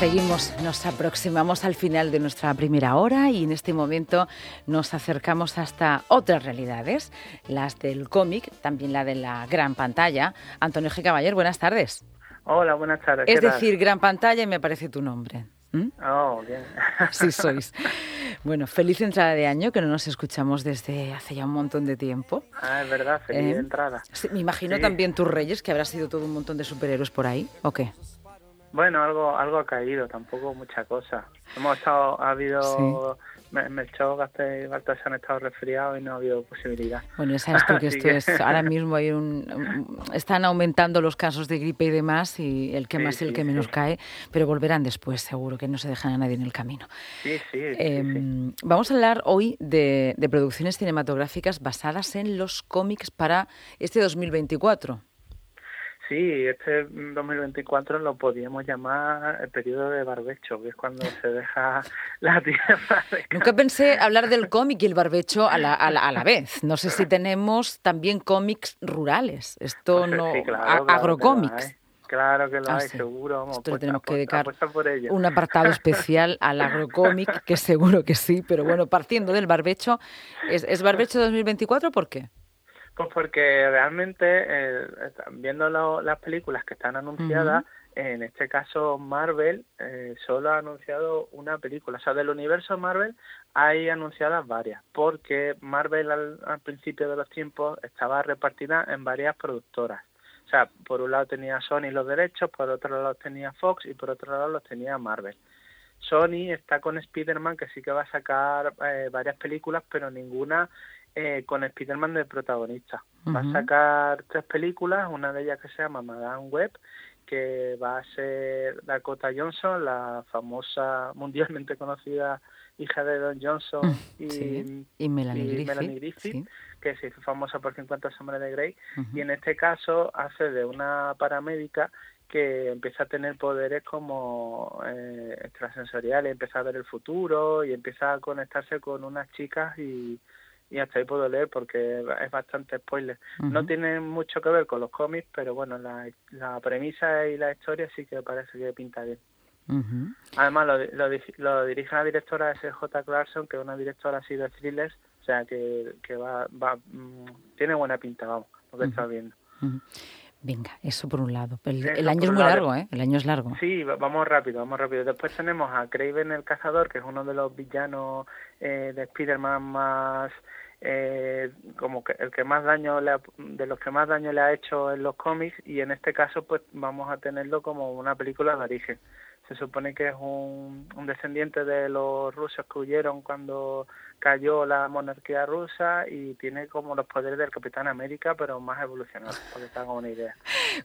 Seguimos, nos aproximamos al final de nuestra primera hora y en este momento nos acercamos hasta otras realidades, las del cómic, también la de la gran pantalla. Antonio G. Caballer, buenas tardes. Hola, buenas tardes. Es decir, gran pantalla y me parece tu nombre. Oh, bien. Sí sois. Bueno, feliz entrada de año, que no nos escuchamos desde hace ya un montón de tiempo. Ah, es verdad, feliz ¿Eh? entrada. Sí, me imagino Sí. también tus reyes, que habrá sido todo un montón de superhéroes por ahí, ¿o qué? Bueno, algo algo ha caído, tampoco mucha cosa. Hemos estado, ha habido, Me- Melchor, Gaste y Baltasar han estado resfriados y no ha habido posibilidad. Bueno, sabes tú que esto que- es, ahora mismo hay un, están aumentando los casos de gripe y demás, y el que Sí, más y el sí, que menos sí. cae, pero volverán después, seguro, que no se dejan a nadie en el camino. Sí, sí, sí, sí. Em, Vamos a hablar hoy de, de producciones cinematográficas basadas en los cómics para este 2024. Sí, este 2024 lo podríamos llamar el periodo de barbecho, que es cuando se deja la tierra. de Nunca pensé hablar del cómic y el barbecho a la, a la, a la vez. No sé si tenemos también cómics rurales. Esto Pues, no. sí, claro, claro que lo agrocómics. hay. Claro que lo Ah, hay, sí. seguro. Vamos, Esto le apuesta- tenemos que dedicar apuesta un apartado especial al agrocómic, que seguro que sí, pero bueno, partiendo del barbecho, ¿es, es barbecho 2024 por qué? Pues porque realmente, eh, viendo lo- las películas que están anunciadas, en este caso Marvel eh, solo ha anunciado una película. O sea, del universo Marvel hay anunciadas varias, porque Marvel al, al principio de los tiempos estaba repartida en varias productoras. O sea, por un lado tenía Sony los derechos, por otro lado tenía Fox y por otro lado los tenía Marvel. Sony está con Spider-Man, que sí que va a sacar eh, varias películas, pero ninguna eh, con Spider-Man de protagonista. Va a sacar tres películas, una de ellas que se llama Madame Web, que va a ser Dakota Johnson, la famosa, mundialmente conocida hija de Don Johnson y, Mm, Sí, y Melanie y Griffith. Melanie Griffith, sí. que se hizo famosa por 50 sombras de Grey, y en este caso hace de una paramédica que empieza a tener poderes como eh, extrasensoriales, empieza a ver el futuro y empieza a conectarse con unas chicas y, y hasta ahí puedo leer porque es bastante spoiler. No tiene mucho que ver con los cómics, pero bueno, la, la premisa y la historia sí que parece que pinta bien. Ujú. Además, lo, lo, lo dirige la directora S.J. Clarkson, que es una directora así de thrillers, o sea, que, que va, va mm, tiene buena pinta, vamos, lo que está viendo. Venga, eso por un lado. El, año es muy lado. largo, ¿eh? El año es largo. Sí, va- vamos rápido, vamos rápido. Después tenemos a Craven el Cazador, que es uno de los villanos eh, de Spider-Man más... Eh, como que el que más daño le ha- de los que más daño le ha hecho en los cómics y en este caso pues vamos a tenerlo como una película de origen se supone que es un, un descendiente de los rusos que huyeron cuando cayó la monarquía rusa y tiene como los poderes del Capitán América pero más evolucionados para que una idea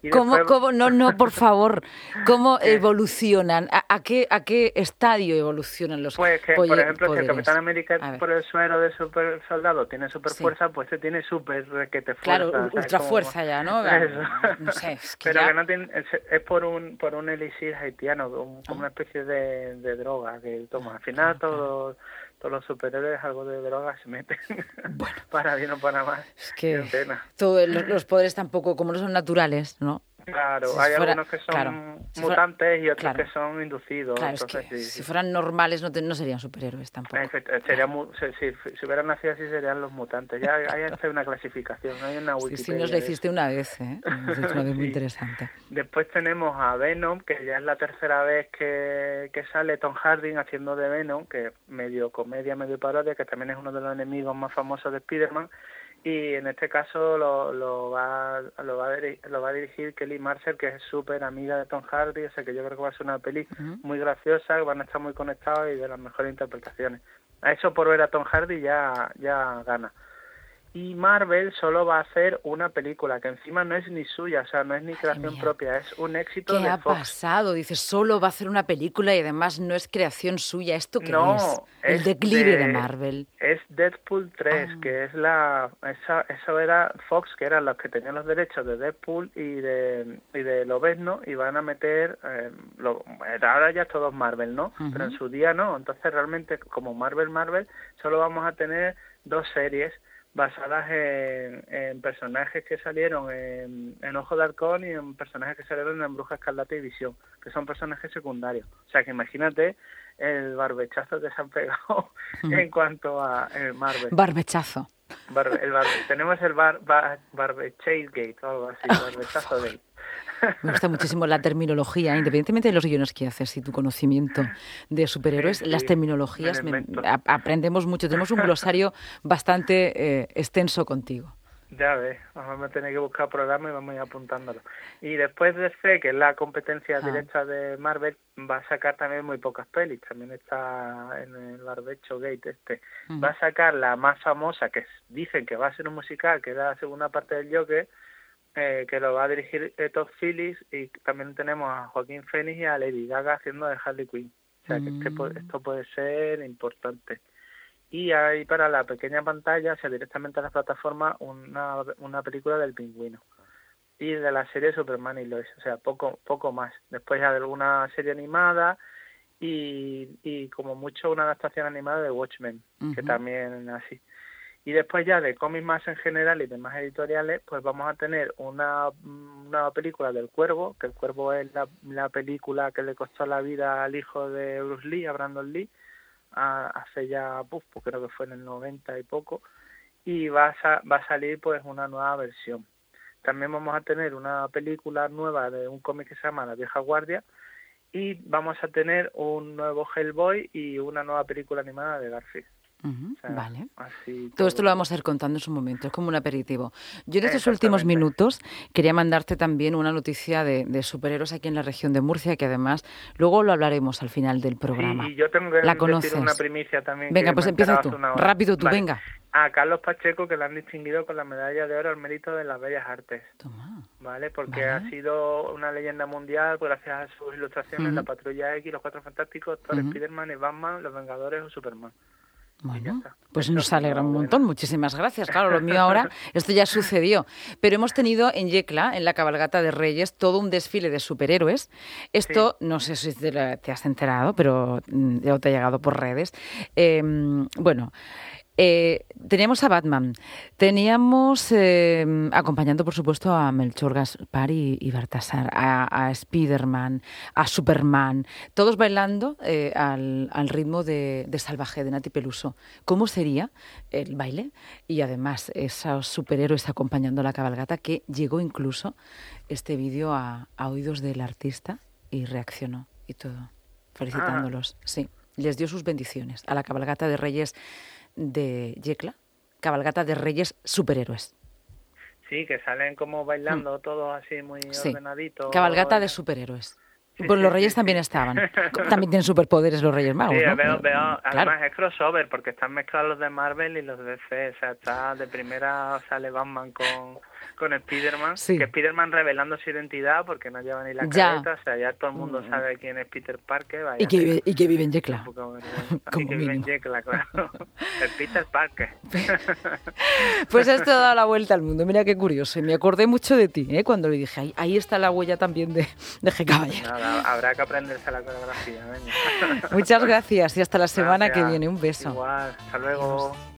Y ¿Cómo, después- cómo- no, no, por favor, ¿cómo evolucionan? ¿A, a qué, ¿A qué estadio evolucionan los Pues que, por ejemplo, si el poderes? Capitán América por el suero de super soldado tiene super Sí. fuerza, pues este tiene super requete fuerza. Claro, ultra Como- fuerza ya, ¿no? Eso. No sé, es que Pero ya- que no tiene, es, es por un por un elixir haitiano, un- como una especie de, de droga que toma. Al final todos todos los superhéroes algo de droga se meten. para bien o para mal. Es que los poderes tampoco, como no son naturales, ¿no? Claro, Si hay fuera- algunos que son claro, si fuera- mutantes y otros claro. que son inducidos. Claro, es entonces, que sí, si sí. fueran normales no, te- no serían superhéroes tampoco. Sería si, si, hubieran nacido así serían los mutantes. Ya hay una clasificación, no hay una Sí, Wikipedia. sí, nos la eso. hiciste una vez, ¿eh? Nos una vez muy Sí. interesante. Después tenemos a Venom, que ya es la tercera vez que, que sale Tom Hardy haciendo de Venom, que medio comedia, medio parodia, que también es uno de los enemigos más famosos de Spider-Man. Y en este caso lo, lo, va, lo, va a lo va a dirigir Kelly Marshall, que es súper amiga de Tom Hardy, o sea que yo creo que va a ser una peli muy graciosa, van a estar muy conectados y de las mejores interpretaciones. A eso por ver a Tom Hardy ya, ya gana. Y Marvel solo va a hacer una película, que encima no es ni suya, o sea, no es ni creación mía. propia, es un éxito ¿Qué de ha Fox. pasado? Dice, solo va a hacer una película y además no es creación suya. ¿Esto qué No, es? El es declive de, de- Marvel. Es Deadpool 3, Ah. que es la... Esa, eso era Fox, que eran los que tenían los derechos de Deadpool y de, y de Lobezno, y van a meter... eh, lo- ahora ya todos Marvel, ¿no? Pero en su día no. Entonces realmente, como Marvel, Marvel, solo vamos a tener dos series. Basadas en, personajes que salieron en, en, Ojo de Halcón y en personajes que salieron en Bruja Escarlata y Visión, que son personajes secundarios. O sea que imagínate el barbechazo que se han pegado en cuanto a eh, Marvel. Barbechazo. tenemos el bar, bar, Barbechase Gate o algo así, barbechazo gate. Me gusta muchísimo la terminología, independientemente de los guiones que haces y tu conocimiento de superhéroes, las terminologías aprendemos mucho. Tenemos un glosario bastante eh, extenso contigo. Ya ves, vamos a tener que buscar programas y vamos a ir apuntándolo. Y después de C, que es la competencia ah. directa de Marvel, va a sacar también muy pocas pelis. También está en el Barbecho Gate este. Va a sacar la más famosa, que dicen que va a ser un musical, que es la segunda parte del Joker, eh, que lo va a dirigir Todd Phillips y también tenemos a Joaquín Phoenix y a Lady Gaga haciendo de Harley Quinn. O sea que este esto puede ser importante. Y hay para la pequeña pantalla, o sea, directamente a la plataforma, una, una película del pingüino. Y de la serie Superman y Lois, o sea, poco, poco más. Después hay alguna serie animada y, y como mucho una adaptación animada de Watchmen, que también así. Y después ya de cómics más en general y demás editoriales, pues vamos a tener una, una película del Cuervo, que el Cuervo es la, la película que le costó la vida al hijo de Bruce Lee, a Brandon Lee, hace ya, pues creo que fue en el 90 y poco, y va a, va a salir pues una nueva versión. También vamos a tener una película nueva de un cómic que se llama La vieja guardia, y vamos a tener un nuevo Hellboy y una nueva película animada de Garfield vale. todo, esto lo vamos a ir contando en su momento, es como un aperitivo. Yo en estos últimos minutos quería mandarte también una noticia de, superhéroes aquí en la región de Murcia, que además luego lo hablaremos al final del programa. y yo tengo que la conoces. una primicia también. Venga, pues empieza tú. Rápido tú, venga. A Carlos Pacheco, que le han distinguido con la medalla de oro al mérito de las bellas artes. Toma. ¿Vale? Porque ha sido una leyenda mundial gracias a sus ilustraciones, La Patrulla X, Los Cuatro Fantásticos, Thor, Spiderman y Batman, Los Vengadores o Superman. Bueno, pues nos alegra un montón. Muchísimas gracias. Claro, lo mío ahora, esto ya sucedió. Pero hemos tenido en Yecla, en la cabalgata de Reyes, todo un desfile de superhéroes. Esto, no sé si te, has enterado, pero mm, ya te ha llegado por redes. Em, bueno, eh, teníamos a Batman, teníamos eh, acompañando, por supuesto, a Melchor Gaspar y, y Bartasar, a, a Spiderman, a Superman, todos bailando eh, al, ritmo de, Salvaje de Nati Peluso. ¿Cómo sería el baile? Y además, esos superhéroes acompañando la cabalgata, que llegó incluso este vídeo a, oídos del artista y reaccionó y todo, felicitándolos. Sí, les dio sus bendiciones a la cabalgata de Reyes de Yecla, cabalgata de reyes superhéroes. Sí, que salen como bailando mm. todos así muy sí. ordenaditos. Cabalgata de superhéroes. Pues los reyes también estaban. También tienen superpoderes los reyes magos. Sí, veo, veo. Además es crossover porque están mezclados los de Marvel y los de DC. O sea, está de primera sale Batman con, con Spider-Man, que Spider-Man revelando su identidad porque no lleva ni la careta, o sea, ya todo el mundo mm. sabe quién es Peter Parker. y, que vive, y que vive en Yecla. y que vive en Yecla, claro. el Peter Parker. pues esto ha dado la vuelta al mundo, mira qué curioso. Me acordé mucho de ti, ¿eh? cuando le dije, ahí, ahí está la huella también de, de G. Caballero. Habrá que aprenderse la coreografía. Muchas gracias y hasta la semana que viene. Un beso. Igual, hasta luego.